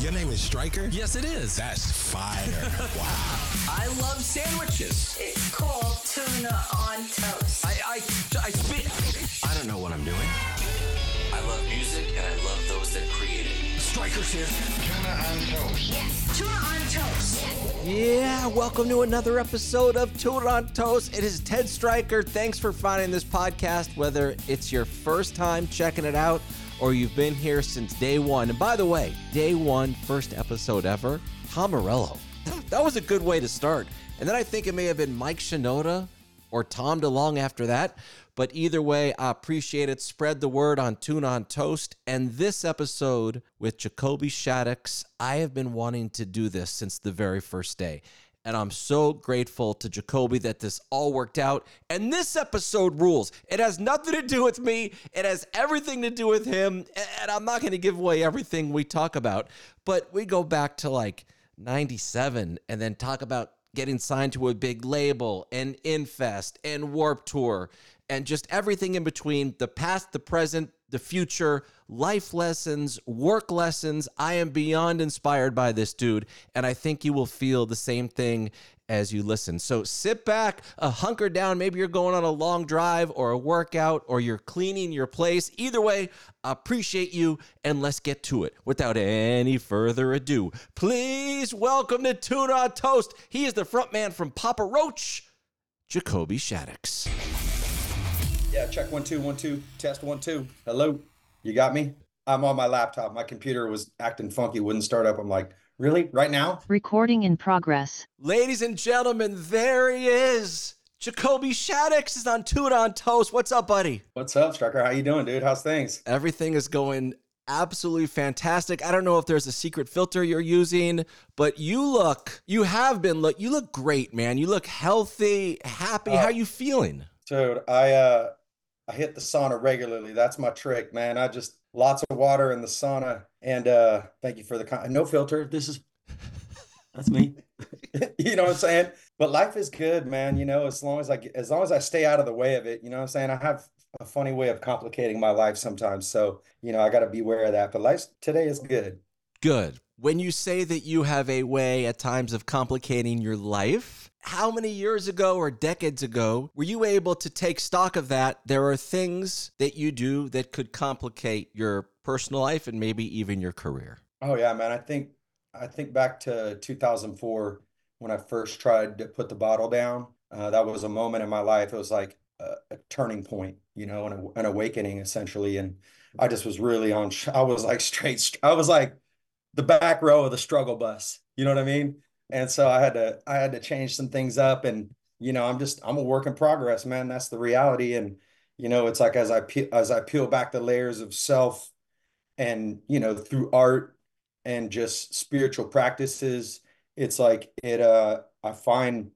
Your name is Stryker? Yes, it is. That's fire. wow. I love sandwiches. It's called tuna on toast. I, I, I spit. I don't know what I'm doing. I love music and I love those that create it. Stryker's here. Tuna on toast. Yes, tuna on toast. Yeah, welcome to another episode of Tuna on Toast. It is Ted Stryker. Thanks for finding this podcast, whether it's your first time checking it out or you've been here since day one. And by the way, day one, first episode ever, Tom Morello. That was a good way to start. And then I think it may have been Mike Shinoda or Tom DeLonge after that. But either way, I appreciate it. Spread the word on Tuna on Toast. And this episode with Jacoby Shaddix, I have been wanting to do this since the very first day. And I'm so grateful to Jacoby that this all worked out. And this episode rules. It has nothing to do with me, it has everything to do with him. And I'm not going to give away everything we talk about, but we go back to like 97 and then talk about getting signed to a big label and Infest and Warped Tour and just everything in between the past, the present, the future, life lessons, work lessons. I am beyond inspired by this dude, and I think you will feel the same thing as you listen. So sit back, uh, hunker down. Maybe you're going on a long drive or a workout or you're cleaning your place. Either way, appreciate you, and let's get to it. Without any further ado, please welcome to Tuna Toast. He is the front man from Papa Roach, Jacoby Shaddix. Yeah, check one two one two test one two. Hello, you got me. I'm on my laptop. My computer was acting funky, wouldn't start up. I'm like, really, right now? Recording in progress. Ladies and gentlemen, there he is. Jacoby Shaddix is on Tuna on Toast. What's up, buddy? What's up, Stryker? How you doing, dude? How's things? Everything is going absolutely fantastic. I don't know if there's a secret filter you're using, but you look, you have been look, you look great, man. You look healthy, happy. How are you feeling? Dude, I uh, I hit the sauna regularly. That's my trick, man. I just lots of water in the sauna, and uh, thank you for the con- no filter. This is that's me. you know what I'm saying? But life is good, man. You know, as long as I get- as long as I stay out of the way of it. You know what I'm saying? I have a funny way of complicating my life sometimes, so you know I got to be aware of that. But life today is good. Good. When you say that you have a way at times of complicating your life, how many years ago or decades ago were you able to take stock of that? There are things that you do that could complicate your personal life and maybe even your career. Oh yeah, man. I think I think back to 2004 when I first tried to put the bottle down. Uh, that was a moment in my life. It was like a, a turning point, you know, an, an awakening essentially. And I just was really on. I was like straight. I was like the back row of the struggle bus. You know what I mean? And so I had to I had to change some things up. And you know, I'm just I'm a work in progress, man. That's the reality. And you know, it's like as I pe- as I peel back the layers of self, and you know, through art and just spiritual practices it's like it uh i find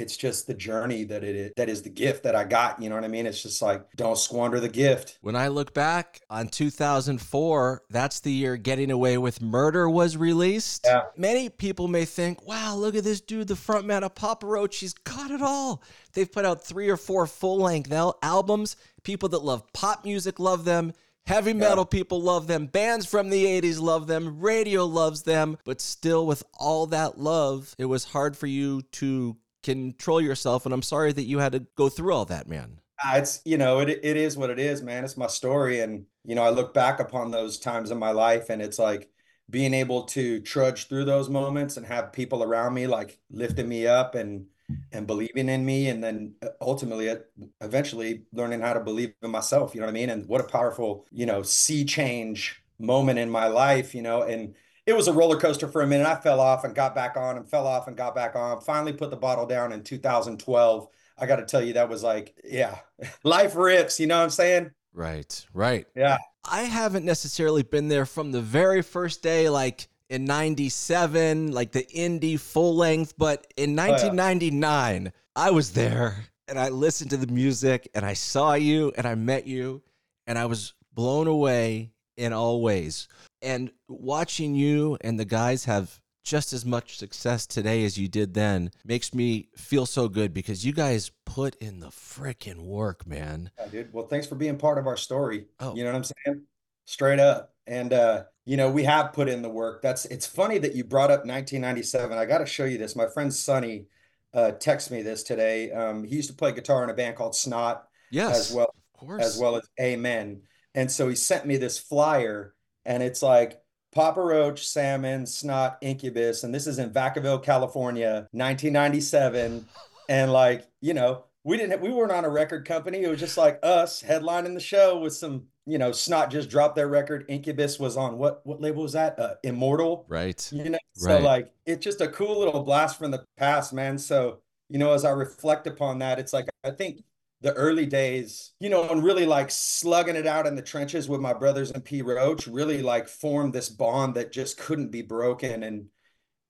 it's just the journey that it is that is the gift that i got you know what i mean it's just like don't squander the gift When I look back on 2004, that's the year Getting Away with Murder was released. Yeah. Many people may think, wow, look at this dude, the front man of Papa Roach. He's got it all. They've put out three or four full length albums. People that love pop music love them. Heavy metal people love them. Bands from the 80s love them. Radio loves them. But still, with all that love, it was hard for you to control yourself. And I'm sorry that you had to go through all that, man. Uh, it's you know it it is what it is man it's my story and you know i look back upon those times in my life and it's like being able to trudge through those moments and have people around me like lifting me up and and believing in me and then uh, ultimately uh, eventually learning how to believe in myself you know what i mean and what a powerful you know sea change moment in my life you know and it was a roller coaster for a minute. I fell off and got back on and fell off and got back on. Finally put the bottle down in 2012 i got to tell you that was like yeah life rips you know what i'm saying? Right, right. yeah. I haven't necessarily been there from the very first day, like in 97, like the indie full length, but in oh, yeah. 1999, I was there and I listened to the music and I saw you and I met you and I was blown away in all ways. And watching you and the guys have just as much success today as you did then makes me feel so good because you guys put in the freaking work, man. Yeah, dude. Well, thanks for being part of our story. Oh. You know what I'm saying? straight up. And uh, you know, we have put in the work. That's it's funny that you brought up 1997. I got to show you this. My friend Sonny uh texted me this today. Um, he used to play guitar in a band called Snot Yes, as well of course. as well as Amen. And so he sent me this flyer, and it's like Papa Roach, Salmon, Snot, Incubus, and this is in Vacaville, California, 1997. And like, you know, we didn't we weren't on a record company. It was just like us headlining the show with some, you know, Snot just dropped their record. Incubus was on what what label was that? Uh, Immortal. Right. You know, so Right. like it's just a cool little blast from the past, man. So, you know, as I reflect upon that, it's like I think the early days, you know, and really like slugging it out in the trenches with my brothers and P Roach really like formed this bond that just couldn't be broken. And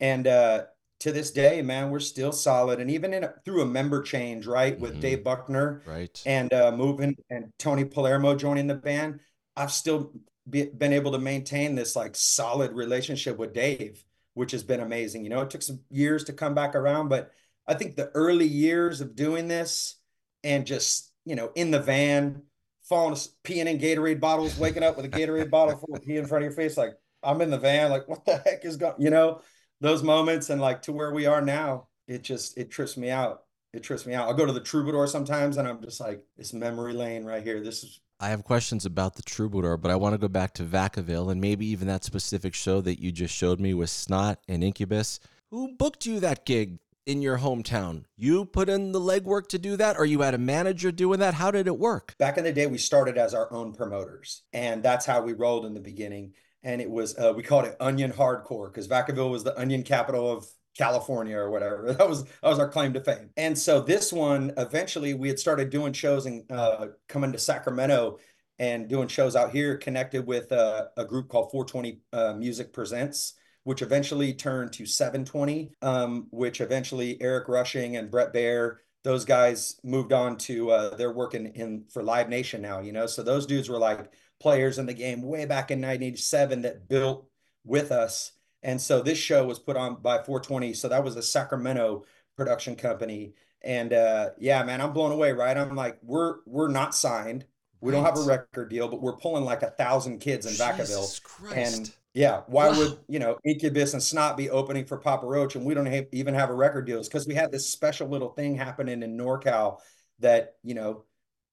and uh to this day, man, we're still solid. And even in a, through a member change, right, with Mhm. Dave Buckner Right. and uh moving and Tony Palermo joining the band, I've still be, been able to maintain this like solid relationship with Dave, which has been amazing. You know, it took some years to come back around, but I think the early years of doing this and just, you know, in the van, falling, peeing in Gatorade bottles, waking up with a Gatorade bottle full of pee in front of your face, like I'm in the van, like what the heck is going, you know, those moments and like to where we are now, it just it trips me out. It trips me out. I'll go to the Troubadour sometimes and I'm just like, it's memory lane right here. This is I have questions about the Troubadour, but I want to go back to Vacaville and maybe even that specific show that you just showed me with Snot and Incubus. Who booked you that gig in your hometown? You put in the legwork to do that, or you had a manager doing that? How did it work? back in the day we started as our own promoters and that's how we rolled in the beginning and it was uh, we called it onion hardcore because vacaville was the onion capital of california or whatever that was that was our claim to fame and so this one eventually we had started doing shows and uh, coming to sacramento and doing shows out here connected with uh, a group called 420 uh, music presents which eventually turned to 720 um, which eventually eric rushing and brett baer those guys moved on to uh, they're working in for Live Nation now, you know. So those dudes were like players in the game way back in 1987 that built with us. And so this show was put on by 420. So that was a Sacramento production company. And uh, yeah, man, I'm blown away, right? I'm like, we're we're not signed. We don't have a record deal, but we're pulling like a thousand kids in Vacaville. Jesus Christ. And yeah, why Wow. would, you know, Incubus and Snot be opening for Papa Roach and we don't have, even have a record deal? It's because we had this special little thing happening in NorCal that, you know,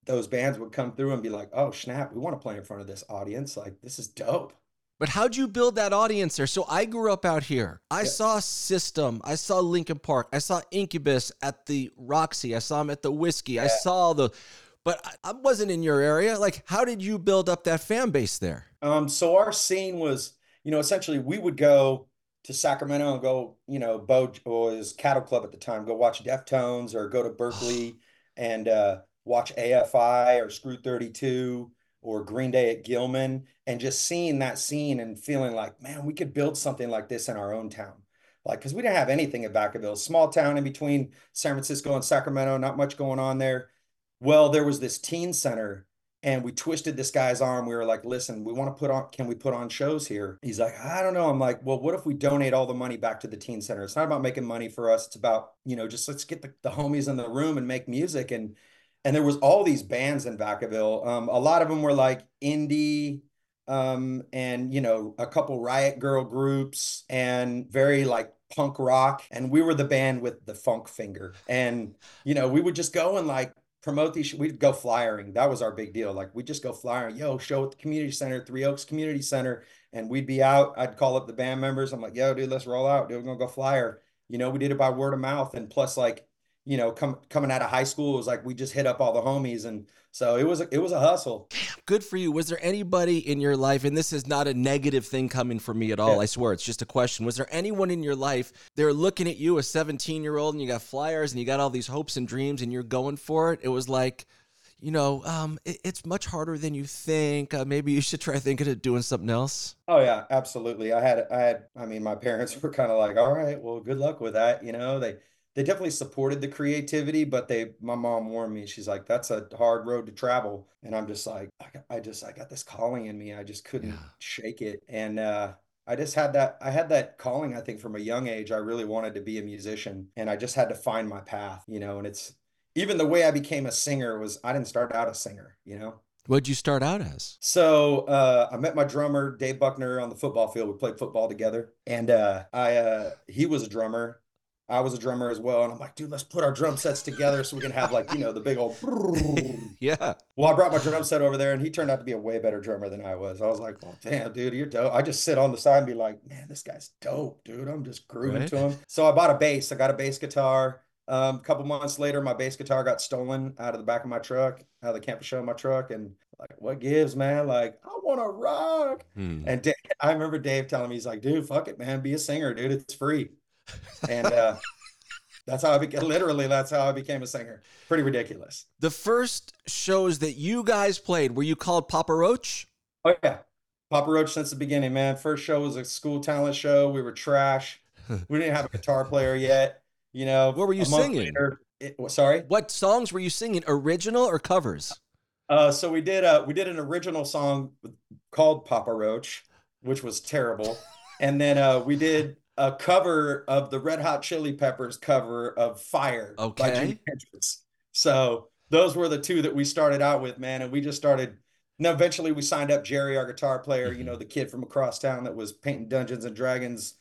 those bands would come through and be like, oh, snap, we want to play in front of this audience. Like, this is dope. But how'd you build that audience there? So I grew up out here. I Yeah. saw System. I saw Linkin Park. I saw Incubus at the Roxy. I saw them at the Whiskey. I Yeah. saw the, but I, wasn't in your area. Like, how did you build up that fan base there? Um, so our scene was, you know, essentially we would go to Sacramento and go, you know, Bo was Cattle Club at the time, go watch Deftones or go to Berkeley and uh, watch AFI or Screw 32 or Green Day at Gilman and just seeing that scene and feeling like, man, we could build something like this in our own town. Like, because we didn't have anything at Vacaville, small town in between San Francisco and Sacramento, not much going on there. Well, there was this teen center and we twisted this guy's arm. We were like, listen, we want to put on, can we put on shows here? He's like, I don't know. I'm like, well, what if we donate all the money back to the teen center? It's not about making money for us. It's about, you know, just let's get the, the homies in the room and make music. And, and there was all these bands in Vacaville. Um, a lot of them were like indie, um, and, you know, a couple Riot Girl groups and very like punk rock. And we were the band with the funk finger. And, you know, we would just go and like, promote these. We'd go flyering. That was our big deal. Like we just go flyering. Yo, show at the community center, Three Oaks Community Center, and we'd be out. I'd call up the band members. I'm like, yo, dude, let's roll out. Dude, we're gonna go flyer. You know, we did it by word of mouth, and plus, like, you know, come coming out of high school, it was like we just hit up all the homies, and so it was a, it was a hustle. Good for you. Was there anybody in your life, and this is not a negative thing coming from me at all, Yeah. I swear, it's just a question. Was there anyone in your life, they're looking at you, a 17 year old, and you got flyers and you got all these hopes and dreams and you're going for it? It was like, you know, um, it- it's much harder than you think. Uh, maybe you should try thinking of doing something else. Oh yeah, absolutely. I had I had I mean my parents were kind of like, all right, well, good luck with that. You know, they they definitely supported the creativity, but they my mom warned me. She's like, that's a hard road to travel. And I'm just like, I, got- I just I got this calling in me. I just couldn't Yeah. shake it. And uh I just had that I had that calling, I think, from a young age. I really wanted to be a musician and I just had to find my path, you know, and it's even the way I became a singer was I didn't start out a singer, you know. What'd you start out as? So uh, I met my drummer Dave Buckner on the football field. We played football together, and uh, I uh, he was a drummer. I was a drummer as well, and I'm like, dude, let's put our drum sets together so we can have like you know the big old. Yeah. Well, I brought my drum set over there, and he turned out to be a way better drummer than I was. I was like, "Oh, damn, dude, you're dope." I just sit on the side and be like, "Man, this guy's dope, dude." I'm just grooving Right. to him. So I bought a bass. I got a bass guitar. Um, a couple months later, my bass guitar got stolen out of the back of my truck, out of the campus show of my truck, and like, what gives, man? Like, I want to rock. Hmm. And Dave, I remember Dave telling me, he's like, "Dude, fuck it, man, be a singer, dude. It's free." And uh, that's how I became. Literally, that's how I became a singer. Pretty ridiculous. The first shows that you guys played, were you called Papa Roach? Oh yeah, Papa Roach since the beginning, man. First show was a school talent show. We were trash. We didn't have a guitar player yet. You know, What were you singing? later- it- sorry. What songs were you singing? Original or covers? Uh, so we did uh we did an original song called Papa Roach, which was terrible, and then uh we did a cover of the Red Hot Chili Peppers cover of Fire by Jimi Hendrix. So those were the two that we started out with, man, and we just started. Now, eventually, we signed up Jerry, our guitar player, you know, the kid from across town that was painting Dungeons and Dragons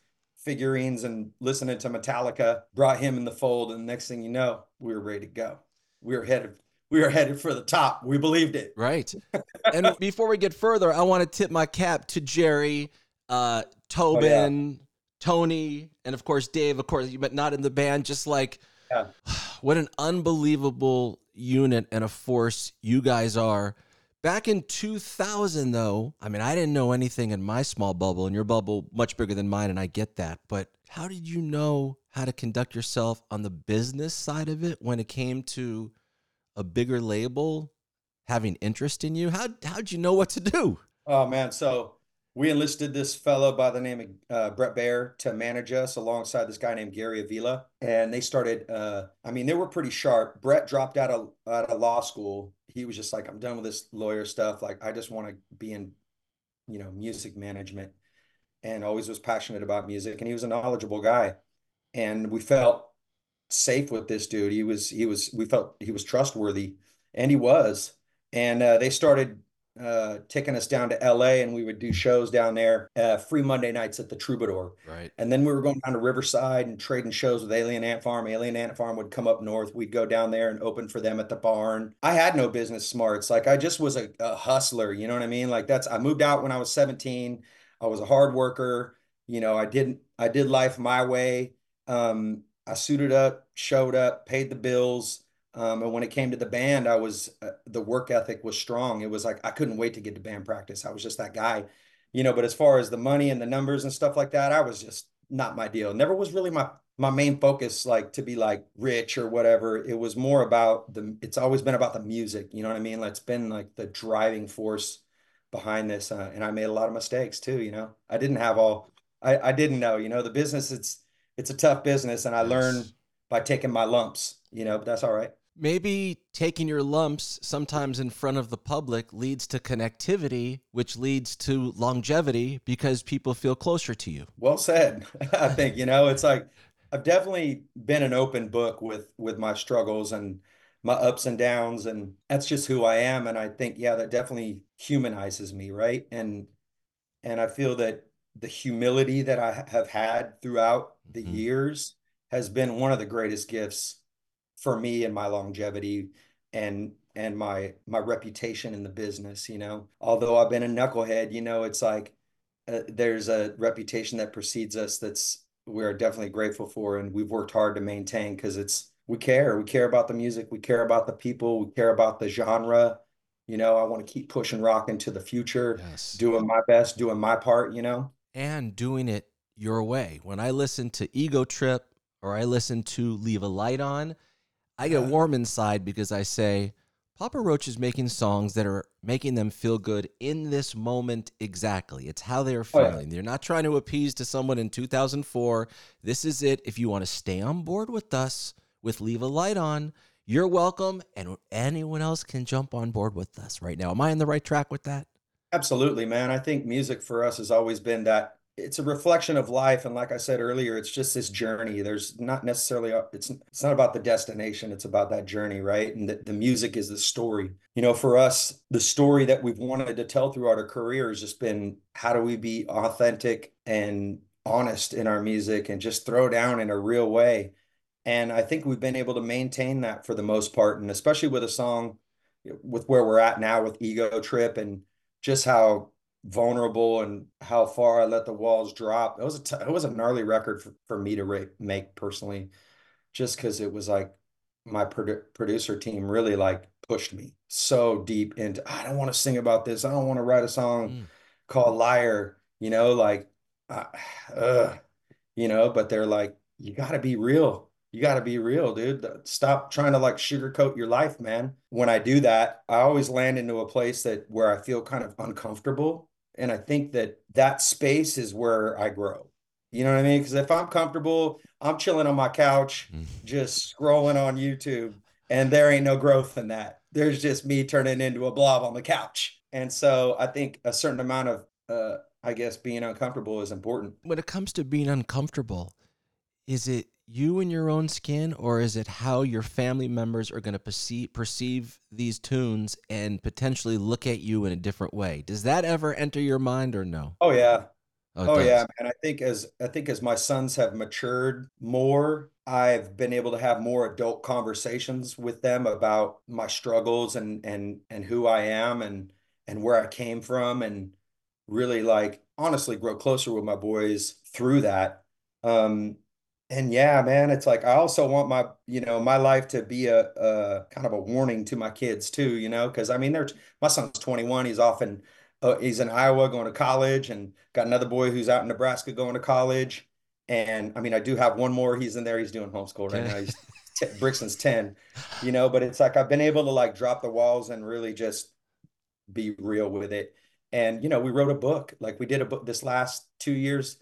figurines and listening to Metallica. Brought him in the fold, and next thing you know, we were ready to go. We were headed, we were headed for the top. We believed it. Right. and before we get further, I want to tip my cap to Jerry, uh, Tobin, Tony, and of course Dave. Of course, but not in the band. Just like Yeah. what an unbelievable unit and a force you guys are. Back in 2000, though, I mean, I didn't know anything in my small bubble, and your bubble much bigger than mine, and I get that. But how did you know how to conduct yourself on the business side of it when it came to a bigger label having interest in you? How how'd you know what to do? Oh man, so we enlisted this fellow by the name of uh, Brett Baer to manage us alongside this guy named Gary Avila, and they started. Uh, I mean, they were pretty sharp. Brett dropped out of out of law school. He was just like, "I'm done with this lawyer stuff. Like, I just want to be in, you know, music management," and always was passionate about music. And he was a knowledgeable guy, and we felt safe with this dude. He was he was we felt he was trustworthy, and he was. And uh, they started uh, taking us down to LA and we would do shows down there, uh, free Monday nights at the Troubadour. Right. And then we were going down to Riverside and trading shows with Alien Ant Farm. Alien Ant Farm would come up north. We'd go down there and open for them at the barn. I had no business smarts. Like I just was a, a hustler. You know what I mean? Like that's, I moved out when I was 17. I was a hard worker. You know, I didn't, I did life my way. Um, I suited up, showed up, paid the bills. Um, and when it came to the band, I was uh, the work ethic was strong. It was like I couldn't wait to get to band practice. I was just that guy, you know. But as far as the money and the numbers and stuff like that, I was just not my deal. Never was really my my main focus, like to be like rich or whatever. It was more about the. It's always been about the music. You know what I mean? Like, it's been like the driving force behind this. Uh, and I made a lot of mistakes too. You know, I didn't have all. I I didn't know. You know, the business. It's it's a tough business, and I learned by taking my lumps. You know, but that's all right. Maybe taking your lumps sometimes in front of the public leads to connectivity, which leads to longevity because people feel closer to you. Well said. I think, you know, it's like I've definitely been an open book with with my struggles and my ups and downs and that's just who I am and I think yeah, that definitely humanizes me, right? And and I feel that the humility that I have had throughout the Mhm. years has been one of the greatest gifts for me and my longevity and and my my reputation in the business, you know. Although I've been a knucklehead, you know, it's like uh, there's a reputation that precedes us that's we're definitely grateful for and we've worked hard to maintain because it's we care we care about the music we care about the people we care about the genre you know i want to keep pushing rock into the future Yes. doing my best doing my part you know and doing it your way. When I listen to Ego Trip or I listen to Leave a Light On, I get warm inside because I say, Papa Roach is making songs that are making them feel good in this moment exactly. It's how they're Oh, yeah. feeling. They're not trying to appease to someone in 2004. This is it. If you want to stay on board with us with Leave a Light On, you're welcome. And anyone else can jump on board with us right now. Am I on the right track with that? absolutely man i think music for us has always been that it's a reflection of life and like I said earlier it's just this journey. There's not necessarily a, it's it's not about the destination it's about that journey right? And the, the music is the story. You know for us the story that we've wanted to tell throughout our career has just been how do we be authentic and honest in our music and just throw down in a real way? And I think we've been able to maintain that for the most part and especially with a song with where we're at now with ego trip and just how vulnerable and how far I let the walls drop. It was a t- it was a gnarly record for, for me to re- make personally, just because it was like my produ- producer team really like pushed me so deep into. I don't want to sing about this. I don't want to write a song mm. called Liar. You know, like, uh, you know. But they're like, you got to be real. You got to be real, dude. Stop trying to like sugarcoat your life, man. When I do that, I always land into a place that where I feel kind of uncomfortable and I think that that space is where I grow. You know what I mean? Because if I'm comfortable, I'm chilling on my couch, mm-hmm. just scrolling on YouTube, and there ain't no growth in that. There's just me turning into a blob on the couch. And so I think a certain amount of, uh, I guess, being uncomfortable is important. When it comes to being uncomfortable, is it you in your own skin, or is it how your family members are going to perceive perceive these tunes and potentially look at you in a different way? Does that ever enter your mind, or no? Oh yeah, oh, oh yeah, and I think as I think as my sons have matured more, I've been able to have more adult conversations with them about my struggles and and and who I am and and where I came from and really like honestly grow closer with my boys through that. Um, and yeah, man, it's like I also want my, you know, my life to be a, a kind of a warning to my kids too, you know, because I mean, they're my son's 21, he's off in uh, he's in Iowa going to college, and got another boy who's out in Nebraska going to college. And I mean, I do have one more. He's in there. He's doing homeschool right now. He's t- Brixton's 10, you know, but it's like I've been able to like drop the walls and really just be real with it. And you know, we wrote a book. Like we did a book this last two years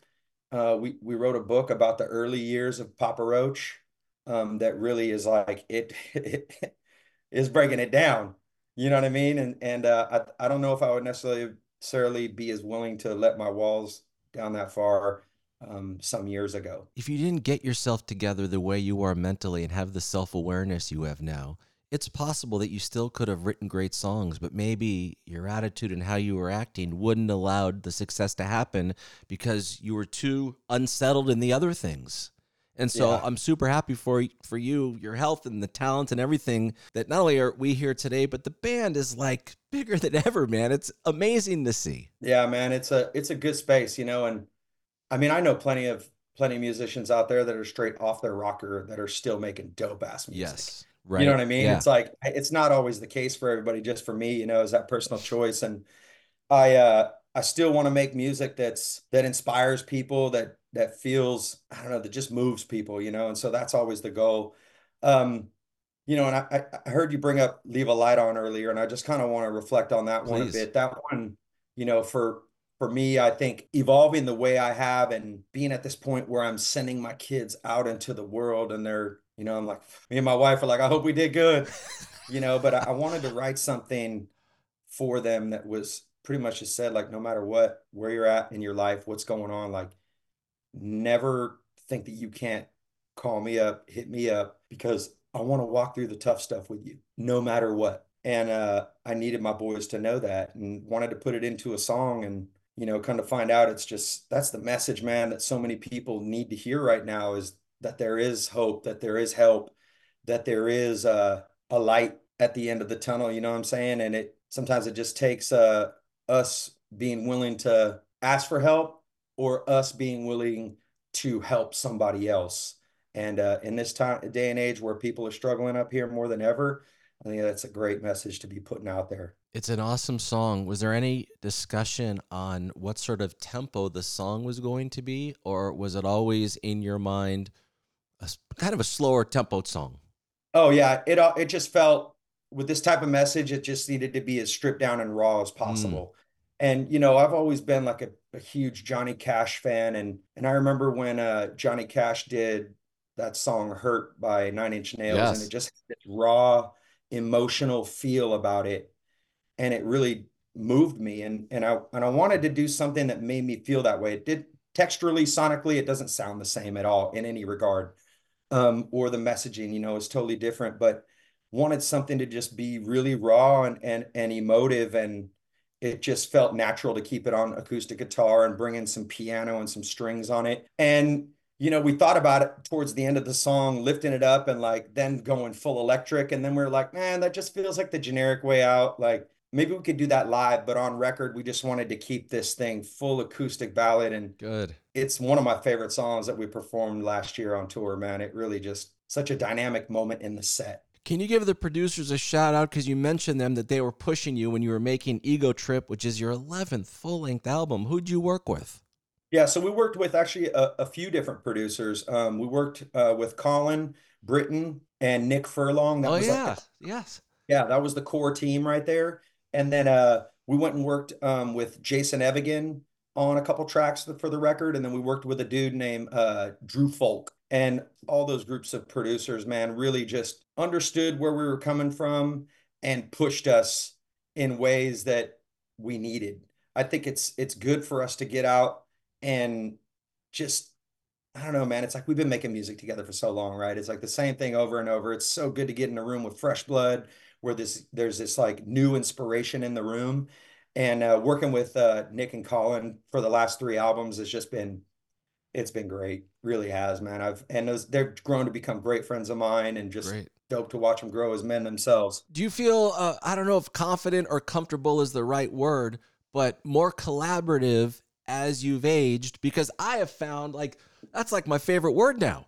uh, we we wrote a book about the early years of Papa Roach um, that really is like it, it is breaking it down. You know what I mean? And and uh, I I don't know if I would necessarily necessarily be as willing to let my walls down that far um, some years ago. If you didn't get yourself together the way you are mentally and have the self awareness you have now, it's possible that you still could have written great songs, but maybe your attitude and how you were acting wouldn't allowed the success to happen because you were too unsettled in the other things. And so yeah. I'm super happy for for you, your health and the talent and everything that not only are we here today, but the band is like bigger than ever, man. It's amazing to see. Yeah, man, it's a it's a good space, you know, and I mean, I know plenty of plenty of musicians out there that are straight off their rocker that are still making dope ass music. Yes. Right. You know what I mean? Yeah. It's like it's not always the case for everybody. Just for me, you know, is that personal choice. And I uh I still want to make music that's that inspires people, that that feels I don't know, that just moves people, you know. And so that's always the goal. Um, you know, and I, I heard you bring up leave a light on earlier, and I just kind of want to reflect on that Please. one a bit. That one, you know, for for me, I think evolving the way I have and being at this point where I'm sending my kids out into the world and they're you know, I'm like, me and my wife are like, I hope we did good, you know, but I, wanted to write something for them that was pretty much just said, like, no matter what, where you're at in your life, what's going on, like, never think that you can't call me up, hit me up, because I want to walk through the tough stuff with you, no matter what. And uh, I needed my boys to know that and wanted to put it into a song and, you know, kind of find out it's just that's the message, man, that so many people need to hear right now is that there is hope, that there is help, that there is a, a light at the end of the tunnel. You know what I'm saying? And it sometimes it just takes uh, us being willing to ask for help or us being willing to help somebody else. And uh, in this time, day and age where people are struggling up here more than ever, I think that's a great message to be putting out there. It's an awesome song. Was there any discussion on what sort of tempo the song was going to be, or was it always in your mind? a, kind of a slower tempo song. Oh yeah, it it just felt with this type of message, it just needed to be as stripped down and raw as possible. Mm. And you know, I've always been like a, a, huge Johnny Cash fan, and and I remember when uh, Johnny Cash did that song "Hurt" by Nine Inch Nails, yes. and it just had this raw emotional feel about it, and it really moved me. And and I and I wanted to do something that made me feel that way. It did texturally, sonically, it doesn't sound the same at all in any regard. Um, or the messaging, you know, is totally different, but wanted something to just be really raw and and and emotive and it just felt natural to keep it on acoustic guitar and bring in some piano and some strings on it. And you know, we thought about it towards the end of the song, lifting it up and like then going full electric. And then we are like, man, that just feels like the generic way out. Like maybe we could do that live, but on record, we just wanted to keep this thing full acoustic ballad. And good. It's one of my favorite songs that we performed last year on tour, man. It really just such a dynamic moment in the set. Can you give the producers a shout out because you mentioned them that they were pushing you when you were making Ego Trip, which is your 11th full length album? Who'd you work with? Yeah, so we worked with actually a, a few different producers. Um, we worked uh, with Colin Brittain and Nick Furlong. That oh was yeah, like yes, yeah, that was the core team right there. And then uh, we went and worked um, with Jason Evigan on a couple tracks for the record, and then we worked with a dude named uh, Drew Fulk. And all those groups of producers, man, really just understood where we were coming from and pushed us in ways that we needed. I think it's it's good for us to get out and just I don't know, man. It's like we've been making music together for so long, right? It's like the same thing over and over. It's so good to get in a room with fresh blood where this there's this like new inspiration in the room. And uh, working with uh, Nick and Colin for the last three albums has just been it's been great. Really has, man. I've and those, they've grown to become great friends of mine and just great. dope to watch them grow as men themselves. Do you feel uh, I don't know if confident or comfortable is the right word, but more collaborative as you've aged because I have found like that's like my favorite word now.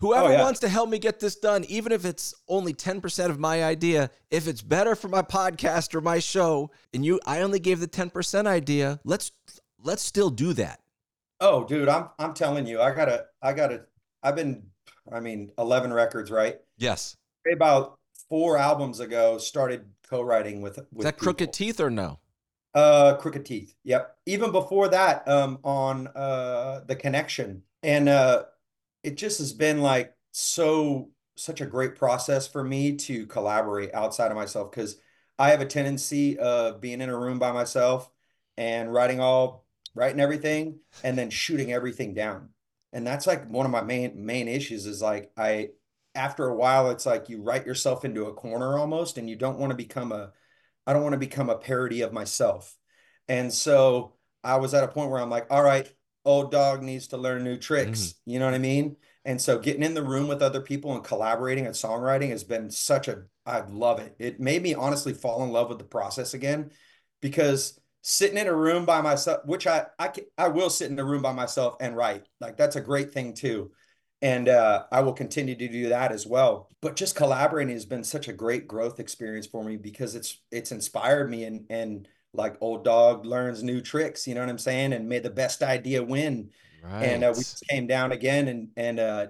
Whoever oh, yeah. wants to help me get this done, even if it's only 10% of my idea, if it's better for my podcast or my show, and you I only gave the 10% idea, let's let's still do that. Oh, dude, I'm I'm telling you, I gotta I gotta I've been I mean 11 records, right? Yes. About four albums ago, started co-writing with, with Is that people. Crooked Teeth or no? Uh, Crooked Teeth. Yep. Even before that, um, on uh, the connection, and uh, it just has been like so such a great process for me to collaborate outside of myself because I have a tendency of being in a room by myself and writing all writing everything and then shooting everything down. And that's like one of my main main issues is like I after a while it's like you write yourself into a corner almost and you don't want to become a I don't want to become a parody of myself. And so I was at a point where I'm like, all right, old dog needs to learn new tricks. mm You know what I mean? And so getting in the room with other people and collaborating and songwriting has been such a, I love it. It made me honestly fall in love with the process again because sitting in a room by myself, which I, I, can, I will sit in a room by myself and write like, that's a great thing too and uh, I will continue to do that as well. But just collaborating has been such a great growth experience for me because it's it's inspired me and and like old dog learns new tricks. You know what I'm saying? And made the best idea win. Right. And uh, we came down again and and uh,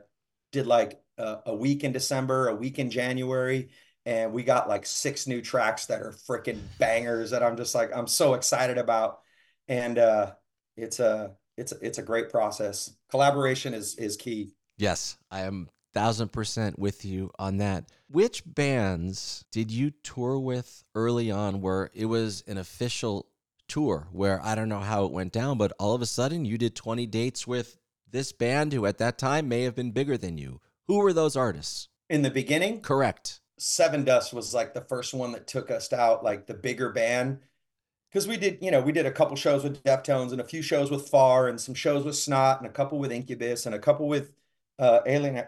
did like a, a week in December, a week in January, and we got like six new tracks that are freaking bangers that I'm just like I'm so excited about. And uh, it's a it's a, it's a great process. Collaboration is is key. Yes, I am thousand percent with you on that. Which bands did you tour with early on where it was an official tour where I don't know how it went down, but all of a sudden you did 20 dates with this band who at that time may have been bigger than you? Who were those artists? In the beginning? Correct. Sevendust was like the first one that took us out, like the bigger band. Because we did, you know, we did a couple shows with Deftones and a few shows with Far and some shows with Snot and a couple with Incubus and a couple with uh, Alien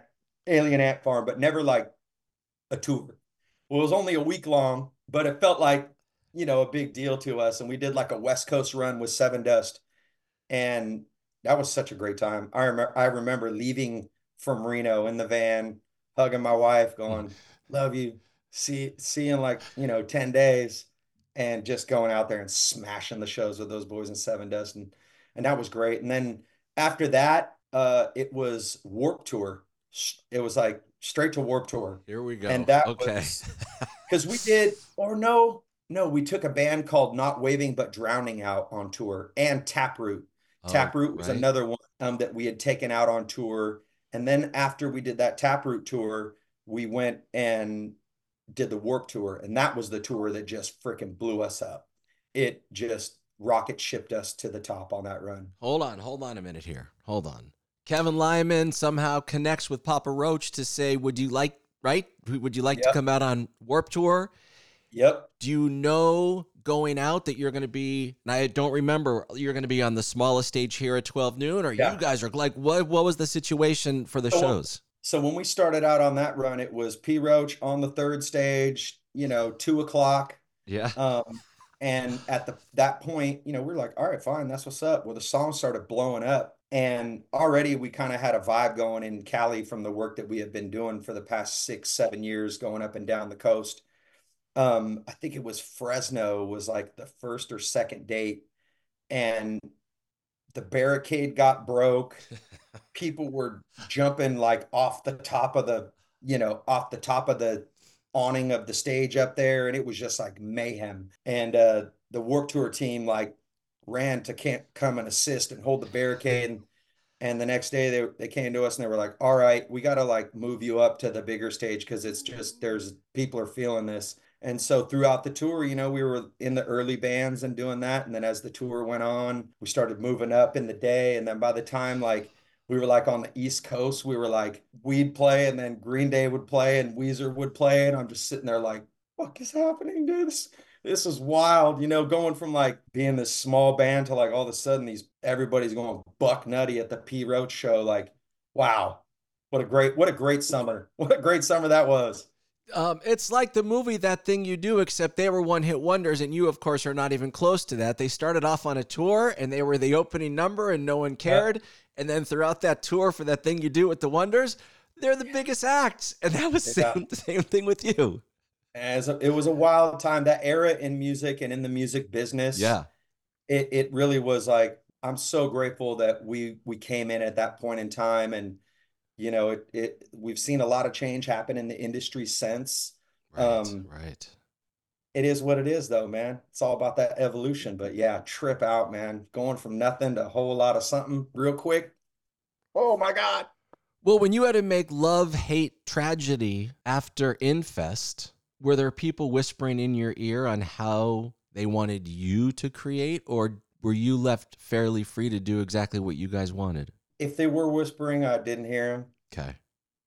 Alien Ant Farm, but never like a tour. Well, it was only a week long, but it felt like you know a big deal to us, and we did like a West Coast run with Sevendust. and that was such a great time. I remember I remember leaving from Reno in the van, hugging my wife, going, "Love you." See, see in like you know ten days, and just going out there and smashing the shows with those boys in Sevendust, and and that was great. And then after that, uh, it was Warped Tour. It was like straight to Warped Tour. Here we go. And that okay. because we did, or no, no, we took a band called Not Waving But Drowning out on tour, and Taproot. Oh, Taproot was right. another one um, that we had taken out on tour. And then after we did that Taproot tour, we went and did the Warped Tour, and that was the tour that just freaking blew us up. It just rocket shipped us to the top on that run. Hold on, hold on a minute here. Hold on. Kevin Lyman somehow connects with Papa Roach to say, "Would you like right? Would you like to come out on Warped Tour?" Yep. Do you know going out that you're going to be? And I don't remember. You're going to be on the smallest stage here at 12 noon, or Yeah. you guys are like, what? What was the situation for the So- shows? So when we started out on that run, it was P Roach on the third stage, you know, two o'clock. Yeah. Um, and at the that point, you know, we are like, all right, fine, that's what's up. Well, the song started blowing up, and already we kind of had a vibe going in Cali from the work that we have been doing for the past six, seven years, going up and down the coast. Um, I think it was Fresno was like the first or second date, and the barricade got broke. People were jumping like off the top of the, you know, off the top of the awning of the stage up there, and it was just like mayhem. And uh, the Warped Tour team like ran to can't come and assist and hold the barricade. And, the next day they they came to us and they were like, "All right, we got to like move you up to the bigger stage because it's just there's people are feeling this." And so throughout the tour, you know, we were in the early bands and doing that. And then as the tour went on, we started moving up in the day. And then by the time like we were like on the East Coast, we were like we'd play and then Green Day would play and Weezer would play. And I'm just sitting there like, fuck is happening, dude? This this is wild, you know, going from like being this small band to like all of a sudden these everybody's going buck nutty at the P Roach show. Like, wow, what a great, what a great summer. What a great summer that was. Um, it's like the movie That Thing You Do, except they were one hit wonders, and you, of course, are not even close to that. They started off on a tour and they were the opening number and no one cared. And then throughout that tour for That Thing You Do with the Wonders, they're the biggest acts. And that was Yeah. same, the same thing with you. As a, it was a wild time, that era in music and in the music business. Yeah. it it really was like I'm so grateful that we we came in at that point in time and you know it it we've seen a lot of change happen in the industry since Right. Um, right. it is what it is though man it's all about that evolution but yeah trip out man going from nothing to a whole lot of something real quick oh my god Well, when you had to make love, hate, tragedy after Infest, were there people whispering in your ear on how they wanted you to create, or were you left fairly free to do exactly what you guys wanted? if they were whispering I didn't hear them Okay.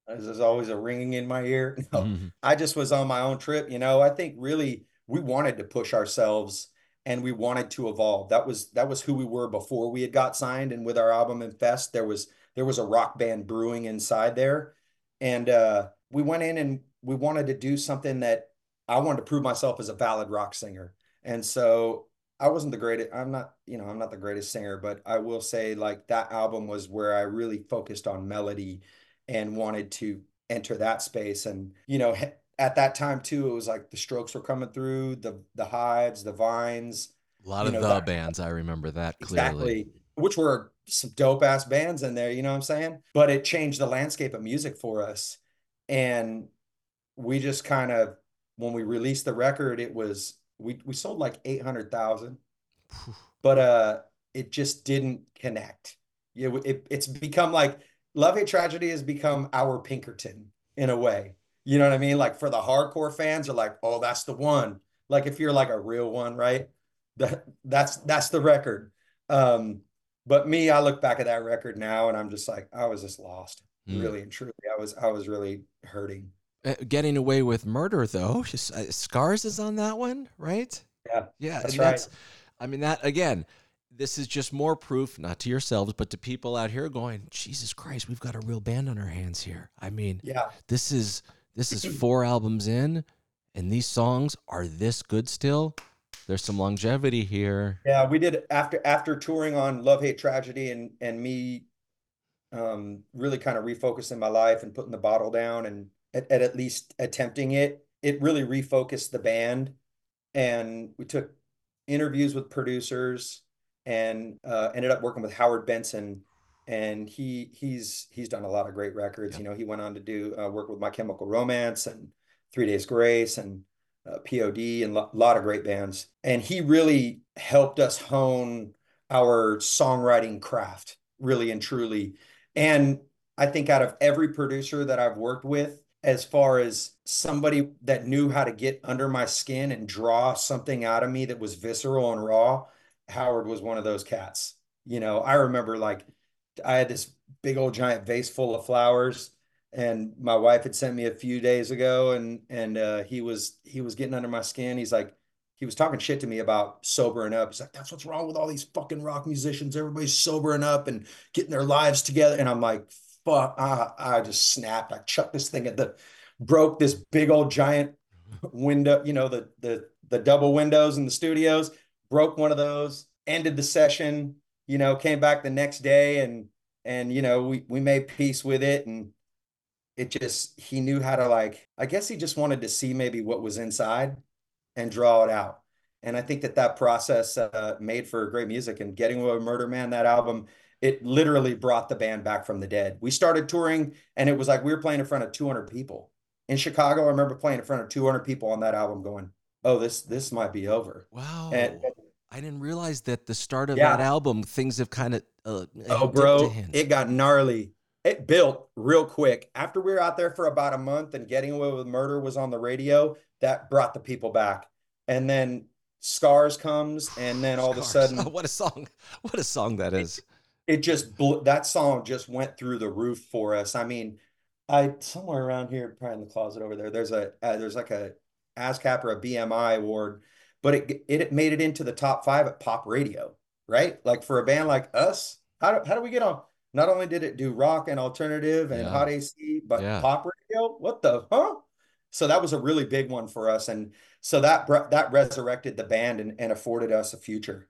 there's always a ringing in my ear no Mhm. I just was on my own trip. You know, I think really we wanted to push ourselves and we wanted to evolve. That was that was who we were before we had got signed. And with our album Infest, there was there was a rock band brewing inside there. And uh, we went in and we wanted to do something that I wanted to prove myself as a valid rock singer. And so I wasn't the greatest, I'm not, you know, I'm not the greatest singer, but I will say like that album was where I really focused on melody and wanted to enter that space. And, you know, at that time too, it was like the strokes were coming through, the the hives, the vines, A lot of know, the that- bands, I remember that clearly. exactly, which were some dope ass bands in there, you know what I'm saying? But it changed the landscape of music for us. And we just kind of when we released the record, it was we we sold like 800,000 but uh it just didn't connect. Know, it, it's become like Love Hate Tragedy has become our Pinkerton in a way. You know what I mean? Like for the hardcore fans are like, oh, that's the one. Like if you're like a real one, right? That that's that's the record. Um, but me, I look back at that record now and I'm just like, I was just lost. Hmm. Really and truly. I was I was really hurting. Uh, Getting away with murder, though, uh, Scars is on that one, right? Yeah, Yeah, that's right. I mean, that again, this is just more proof, not to yourselves, but to people out here going, Jesus Christ, we've got a real band on our hands here. I mean, Yeah. this is this is four albums in, and these songs are this good still. There's some longevity here. Yeah, we did after after touring on Love Hate Tragedy and and me um really kind of refocusing my life and putting the bottle down and at, at at least attempting it. It really refocused the band and we took interviews with producers and uh ended up working with Howard Benson and he he's he's done a lot of great records. Yep. You know, he went on to do uh, work with My Chemical Romance and Three Days Grace and uh, POD and a lot of great bands. And he really helped us hone our songwriting craft, really and truly. And I think out of every producer that I've worked with, as far as somebody that knew how to get under my skin and draw something out of me that was visceral and raw, Howard was one of those cats. You know, I remember like I had this big old giant vase full of flowers and my wife had sent me a few days ago and and uh, he was he was getting under my skin. He's like he was talking shit to me about sobering up. He's like, that's what's wrong with all these fucking rock musicians. Everybody's sobering up and getting their lives together. And I'm like, fuck, I, I just snapped. I chucked this thing at the broke this big old giant window, you know, the the the double windows in the studios, broke one of those, ended the session, you know, came back the next day and and you know, we we made peace with it and it just he knew how to like I guess he just wanted to see maybe what was inside and draw it out. And I think that that process uh, made for great music and Getting Away with Murder Man that album it literally brought the band back from the dead. We started touring and it was like we were playing in front of 200 people. In Chicago, I remember playing in front of 200 people on that album going, "Oh, this this might be over." Wow. And, I didn't realize that the start of Yeah. that album, things have kind of. Uh, oh, bro, it got gnarly. It built real quick. After we were out there for about a month and Getting Away with Murder was on the radio, that brought the people back. And then Scars comes, and then all of a sudden, Oh, what a song! What a song that is. It just blew, that song just went through the roof for us. I mean, I somewhere around here, probably in the closet over there, there's a uh, there's like a ASCAP or a BMI award, but it it made it into the top five at pop radio, right? Like for a band like us, how do, how do we get on? Not only did it do rock and alternative and Yeah. hot AC, but Yeah. pop radio. What the huh? So that was a really big one for us, and so that that resurrected the band and, and afforded us a future.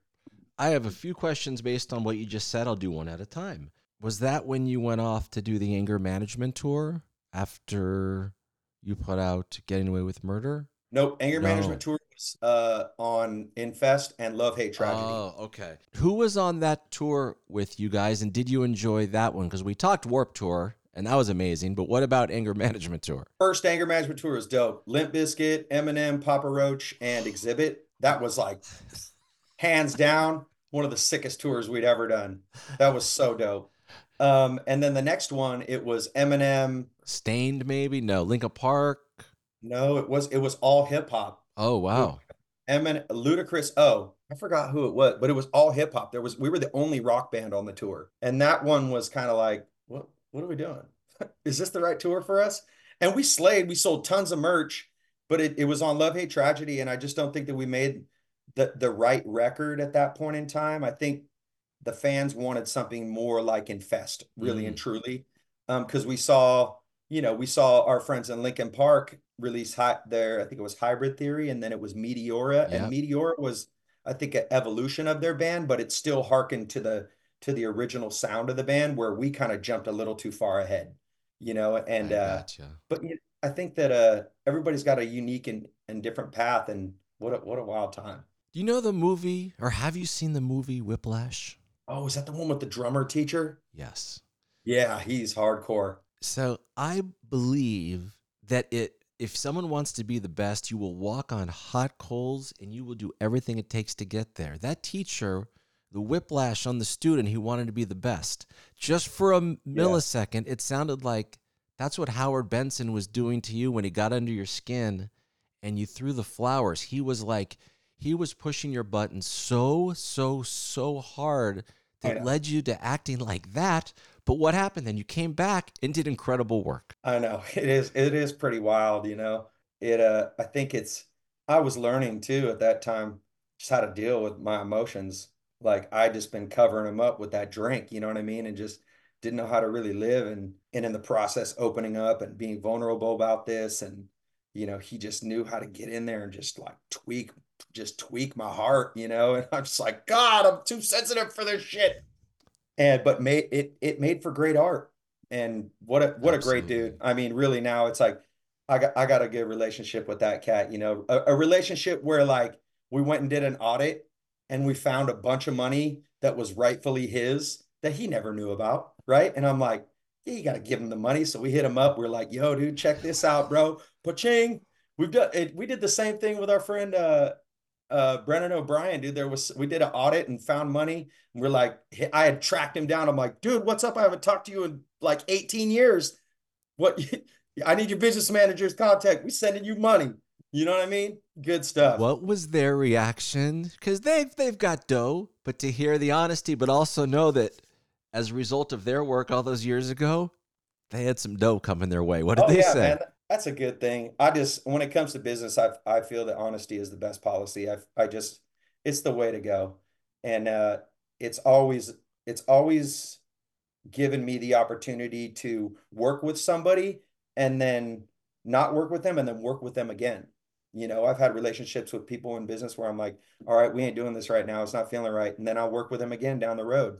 I have a few questions based on what you just said. I'll do one at a time. Was that when you went off to do the anger management tour after you put out Getting Away with Murder? Nope, anger No. management tour was uh, on Infest and Love Hate Tragedy. Oh, okay. Who was on that tour with you guys, and did you enjoy that one? Because we talked Warped Tour, and that was amazing. But what about Anger Management Tour? First anger management tour was dope. Limp Bizkit, Eminem, Papa Roach, and Xzibit. That was like hands down one of the sickest tours we'd ever done. That was so dope. Um, and then the next one, it was Eminem. Staind, maybe? No, Linkin Park. No, it was it was all hip hop. Oh wow. Emin, Ludacris. Oh, I forgot who it was, but it was all hip hop. There was we were the only rock band on the tour, and that one was kind of like, what what are we doing? Is this the right tour for us? And we slayed. We sold tons of merch, but it, it was on Love Hate Tragedy, and I just don't think that we made the the right record at that point in time. I think the fans wanted something more like Infest, really and truly, um, because we saw, you know, we saw our friends in Linkin Park release hi- their, I think it was Hybrid Theory, and then it was Meteora, and Meteora was, I think, an evolution of their band, but it still harkened to the to the original sound of the band, where we kind of jumped a little too far ahead, you know, and uh, gotcha. but you I think that uh everybody's got a unique and, and different path, and what a what a wild time. Do you know the movie, or have you seen the movie Whiplash? Oh, is that the one with the drummer teacher? Yes. Yeah, he's hardcore. So I believe that it if someone wants to be the best, you will walk on hot coals and you will do everything it takes to get there. That teacher, the whiplash on the student who wanted to be the best, just for a millisecond, it sounded like that's what Howard Benson was doing to you when he got under your skin and you threw the flowers. He was like, he was pushing your buttons so, so, so hard that led you to acting like that. But what happened then? You came back and did incredible work. I know it is it is pretty wild, you know. It uh I think it's I was learning too at that time just how to deal with my emotions. Like I just been covering them up with that drink, you know what I mean? And just didn't know how to really live and and in the process opening up and being vulnerable about this and you know, he just knew how to get in there and just like tweak just tweak my heart, you know, and I'm just like, God, I'm too sensitive for this shit. And but made it it made for great art. And what a what a great dude. I mean, really now it's like I got I got a good relationship with that cat, you know, a, a relationship where like we went and did an audit and we found a bunch of money that was rightfully his that he never knew about, right? And I'm like, yeah, you got to give him the money. So we hit him up. We're like, yo, dude, check this out, bro. Paching. We've done it. We did the same thing with our friend uh uh Brennan O'Brien, dude. There was we did an audit and found money. And we're like, I had tracked him down. I'm like, dude, what's up? I haven't talked to you in like 18 years. What I need your business manager's contact. We sending you money. You know what I mean? Good stuff. What was their reaction? Because they've they've got dough. but to hear the honesty, but also know that as a result of their work all those years ago, they had some dough coming their way. What did Oh they yeah, say? man. That's a good thing. I just when it comes to business, I I feel that honesty is the best policy. I I just it's the way to go. And uh it's always it's always given me the opportunity to work with somebody and then not work with them and then work with them again. You know, I've had relationships with people in business where I'm like, all right, we ain't doing this right now. It's not feeling right. And then I'll work with them again down the road.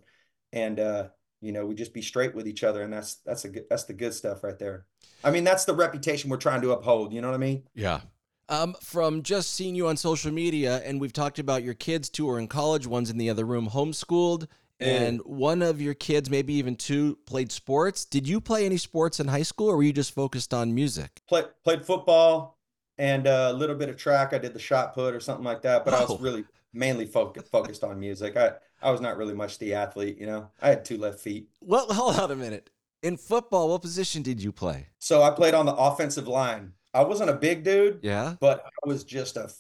And uh, you know, we just be straight with each other. And that's that's a good that's the good stuff right there. I mean, that's the reputation we're trying to uphold. You know what I mean? Yeah. Um, from just seeing you on social media, and we've talked about your kids, two are in college, one's in the other room, homeschooled, and one of your kids, maybe even two, played sports. Did you play any sports in high school, or were you just focused on music? Play, played football and uh, a little bit of track. I did the shot put or something like that, but I Oh. was really mainly focused focused on music. I I was not really much the athlete, you know. I had two left feet. Well, hold on a minute. In football, what position did you play? So I played on the offensive line. I wasn't a big dude, Yeah. but I was just a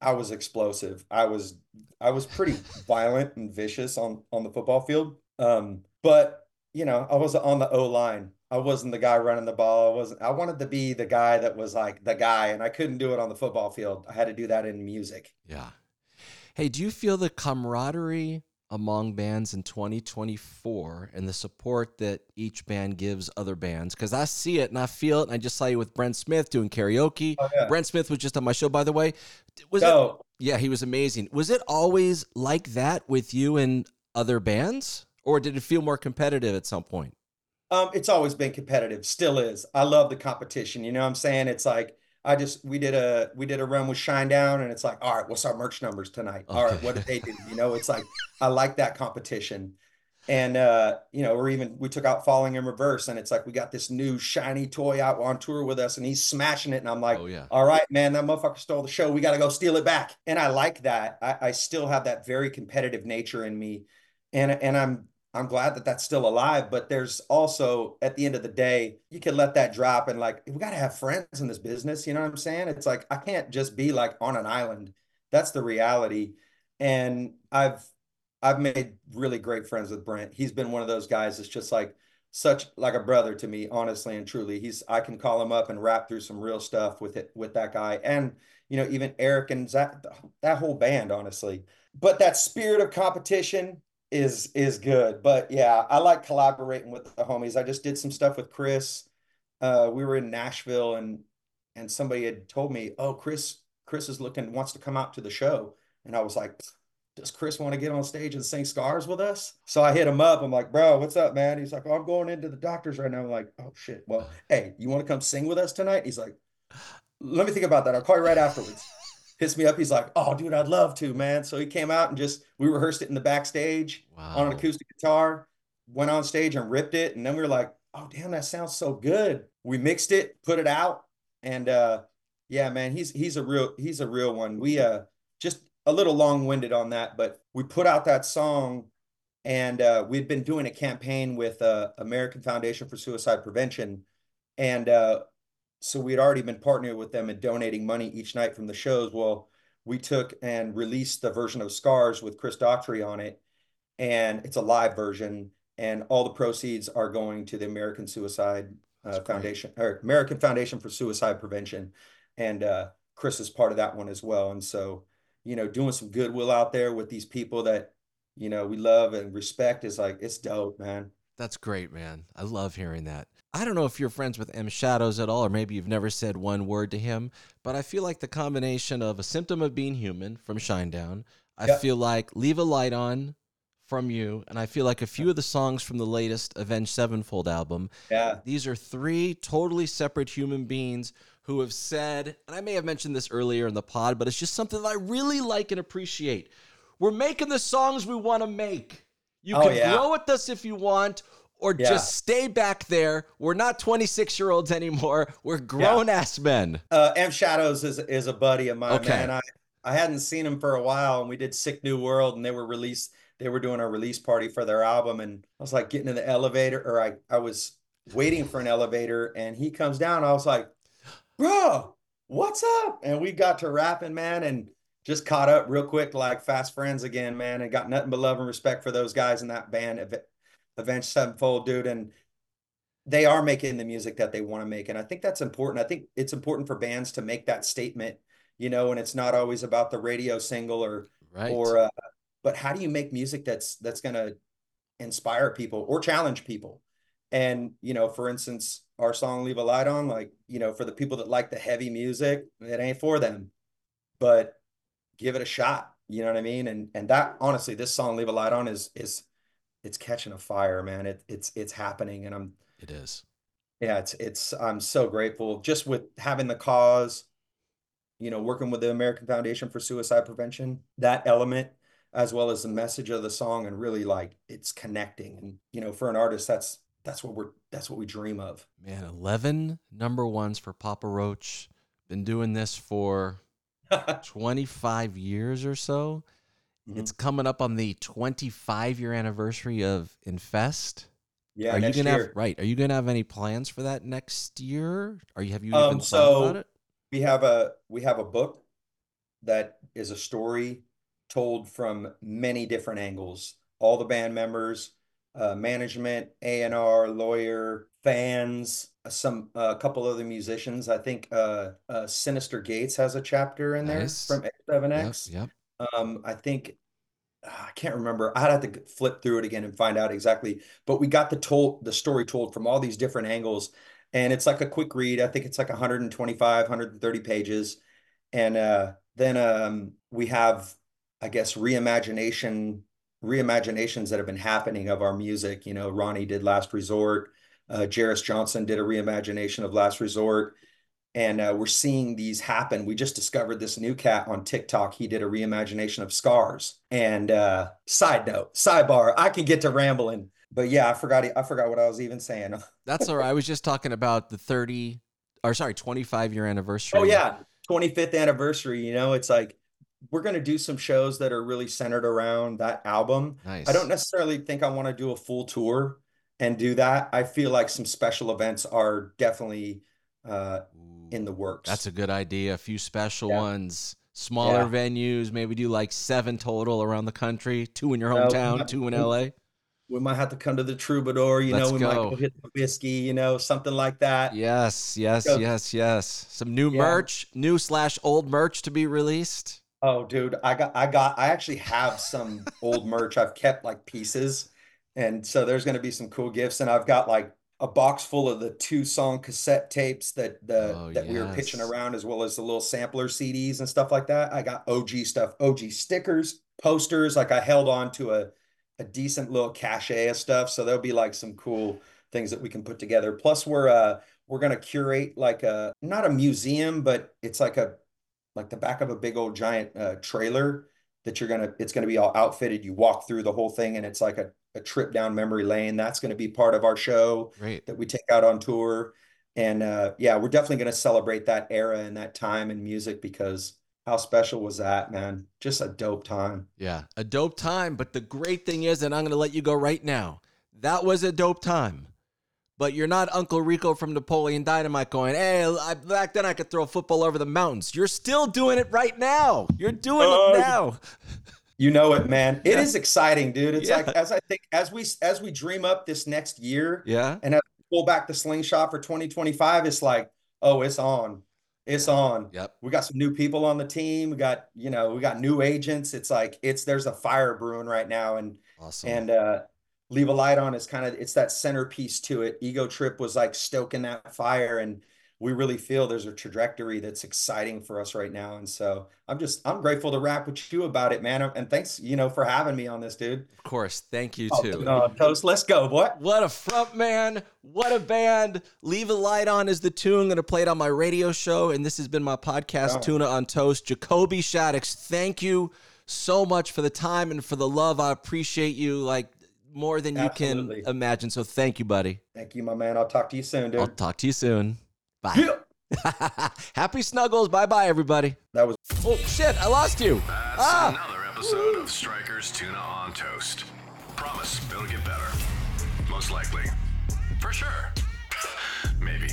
I was explosive. I was I was pretty violent and vicious on on the football field. Um, but you know, I was on the O line. I wasn't the guy running the ball. I wasn't I wanted to be the guy that was like the guy, and I couldn't do it on the football field. I had to do that in music. Yeah. Hey, do you feel the camaraderie among bands in 2024 and the support that each band gives other bands? Because I see it and I feel it. And I just saw you with Brent Smith doing karaoke. Oh yeah. Brent Smith was just on my show, by the way. Was it? Yeah, he was amazing. Was it always like that with you and other bands, or did it feel more competitive at some point? Um, it's always been competitive, still is. I love the competition. You know what I'm saying? It's like I just we did a we did a run with Shinedown, and it's like, all right, what's our merch numbers tonight? All right, what did they do? You know, it's like I like that competition. And uh, you know, or even we took out Falling in Reverse and it's like we got this new shiny toy out on tour with us and he's smashing it. And I'm like, oh yeah. all right, man, that motherfucker stole the show. We got to go steal it back. And I like that. I, I still have that very competitive nature in me, and and I'm I'm glad that that's still alive. But there's also at the end of the day, you can let that drop and like we got to have friends in this business. You know what I'm saying? It's like I can't just be like on an island. That's the reality. And I've I've made really great friends with Brent. He's been one of those guys that's just like such like a brother to me, honestly and truly. He's I can call him up and rap through some real stuff with it with that guy, and you know even Eric and Zach, that whole band, honestly. But that spirit of competition is is good. But yeah, I like collaborating with the homies. I just did some stuff with Chris. Uh, we were in Nashville, and and somebody had told me, "Oh, Chris, Chris is looking wants to come out to the show," and I was like does Chris want to get on stage and sing Scars with us? So I hit him up. I'm like, bro, what's up, man? He's like, oh, I'm going into the doctor's right now. I'm like, oh shit. Well, hey, you want to come sing with us tonight? He's like, let me think about that. I'll call you right afterwards. Hits me up. He's like, oh, dude, I'd love to, man. So he came out and just we rehearsed it in the backstage on an acoustic guitar, went on stage and ripped it. And then we were like, oh, damn, that sounds so good. We mixed it, put it out, and uh yeah, man, he's he's a real he's a real one. We uh just a little long-winded on that, but we put out that song and uh we'd been doing a campaign with uh American Foundation for Suicide Prevention and uh so we'd already been partnering with them and donating money each night from the shows. Well, we took and released the version of Scars with Chris Daughtry on it, and it's a live version, and all the proceeds are going to the American Suicide uh, Foundation or American Foundation for Suicide Prevention, and uh, Chris is part of that one as well. And so, you know, doing some goodwill out there with these people that you know we love and respect is like it's dope, man. That's great, man. I love hearing that. I don't know if you're friends with M Shadows at all, or maybe you've never said one word to him, but I feel like the combination of a symptom of being human from Shinedown, I Yeah. feel like Leave a Light On from you, and I feel like a few of the songs from the latest Avenged Sevenfold album. Yeah, These are three totally separate human beings who have said, and I may have mentioned this earlier in the pod, but it's just something that I really like and appreciate. We're making the songs we want to make. You Oh, can yeah. grow with us if you want, or Yeah. just stay back there. We're not 26 year olds anymore. We're grown ass men. Uh, M Shadows is is a buddy of mine, Okay. man. I I hadn't seen him for a while, and we did Sick New World, and they were released. They were doing a release party for their album, and I was like getting in the elevator, or I I was waiting for an elevator, and he comes down. I was like, "Bro, what's up?" And we got to rapping, man, and just caught up real quick, like fast friends again, man, and got nothing but love and respect for those guys in that band, Avenged Sevenfold, dude. And they are making the music that they want to make. And I think that's important. I think it's important for bands to make that statement, you know, and it's not always about the radio single or, Right. or, uh, but how do you make music that's, that's going to inspire people or challenge people? And, you know, for instance, our song Leave a Light On, like, you know, for the people that like the heavy music, it ain't for them. But give it a shot. You know what I mean? And and that honestly, this song Leave a Light On is is it's catching a fire, man. It it's it's happening. And I'm it is. yeah, it's it's I'm so grateful just with having the cause, you know, working with the American Foundation for Suicide Prevention, that element as well as the message of the song and really like it's connecting. And you know, for an artist, that's that's what we're that's what we dream of. Man, 11 number ones for Papa Roach. Been doing this for 25 years or so. Mhm. It's coming up on the 25 year anniversary of Infest. Yeah, are you gonna year. have right? Are you gonna have any plans for that next year? Are you have you Um, even thought about it? we have a we have a book that is a story told from many different angles all the band members uh, management a&r lawyer fans uh, some a couple other musicians i think uh, uh, Synyster Gates has a chapter in there Nice. from A7X yep. um, I think I can't remember. I'd have to flip through it again and find out exactly. But we got the told the story told from all these different angles, and it's like a quick read. I think it's like 125, 130 pages, and uh, then um, we have, I guess, reimagination reimaginations that have been happening of our music. You know, Ronnie did Last Resort. Uh, Johnson did a reimagination of Last Resort and uh, we're seeing these happen. We just discovered this new cat on TikTok. He did a reimagination of Scars. And uh, side note, sidebar, I can get to rambling, but yeah, I forgot. I forgot what I was even saying. That's all right. I was just talking about the 30 or sorry, 25 year anniversary. Oh yeah, 25th anniversary. You know, it's like we're gonna do some shows that are really centered around that album. Nice. I don't necessarily think I want to do a full tour and do that. I feel like some special events are definitely uh, in the works. That's a good idea. A few special Yeah. ones, smaller Yeah. venues, maybe do like seven total around the country, two in your uh, hometown, not- two in LA. we might have to come to the Troubadour, you Let's know, we might go. go hit the whiskey, you know, something like that. Yes, yes, Go. yes, yes. Some new Yeah. merch, new slash old merch to be released. Oh, dude, I got, I got, I actually have some old merch. I've kept like pieces, and so there's going to be some cool gifts. And I've got like a box full of the two song cassette tapes that the Oh, that we were pitching around, as well as the little sampler CDs and stuff like that. I got OG stuff, OG stickers, posters. Like I held on to a a decent little cachet of stuff, so there'll be like some cool things that we can put together. Plus, we're uh we're gonna curate like a not a museum, but it's like a like the back of a big old giant uh, trailer that you're gonna it's gonna be all outfitted. You walk through the whole thing, and it's like a, a trip down memory lane. That's gonna be part of our show Great. that we take out on tour. And uh, yeah, we're definitely gonna celebrate that era and that time in music because how special was that, man? Just a dope time. Yeah, a dope time. But the great thing is, and I'm going to let you go right now, that was a dope time. But you're not Uncle Rico from Napoleon Dynamite going, hey, I, back then I could throw a football over the mountains. You're still doing it right now. You're doing Oh, it now. You know it, man. It Yeah. is exciting, dude. It's Yeah. like as I think as we as we dream up this next year Yeah. and as we pull back the slingshot for 2025, it's like, oh, it's on. It's on. Yep. We got some new people on the team. We got, you know, we got new agents. It's like it's there's a fire brewing right now. And Awesome. and uh leave a light on is kind of it's that centerpiece to it. Ego Trip was like stoking that fire and we really feel there's a trajectory that's exciting for us right now. And so I'm just I'm grateful to rap with you about it, man. And thanks, you know, for having me on this, dude. of course. Thank you, Oh, too. no, Toast, let's go, boy. What a front man. What a band. Leave a Light On is the tune. I'm going to play it on my radio show. And this has been my podcast, Oh. Tuna on Toast. Jacoby Shaddix, thank you so much for the time and for the love. I appreciate you like more than you can imagine. So thank you, buddy. Thank you, my man. I'll talk to you soon, dude. I'll talk to you soon. Bye. Yeah. Happy snuggles. Bye bye, everybody. That was Oh, shit. I lost you. That's Ah. another episode of Stryker's Tuna on Toast. Promise it'll get better. Most likely. For sure. Maybe.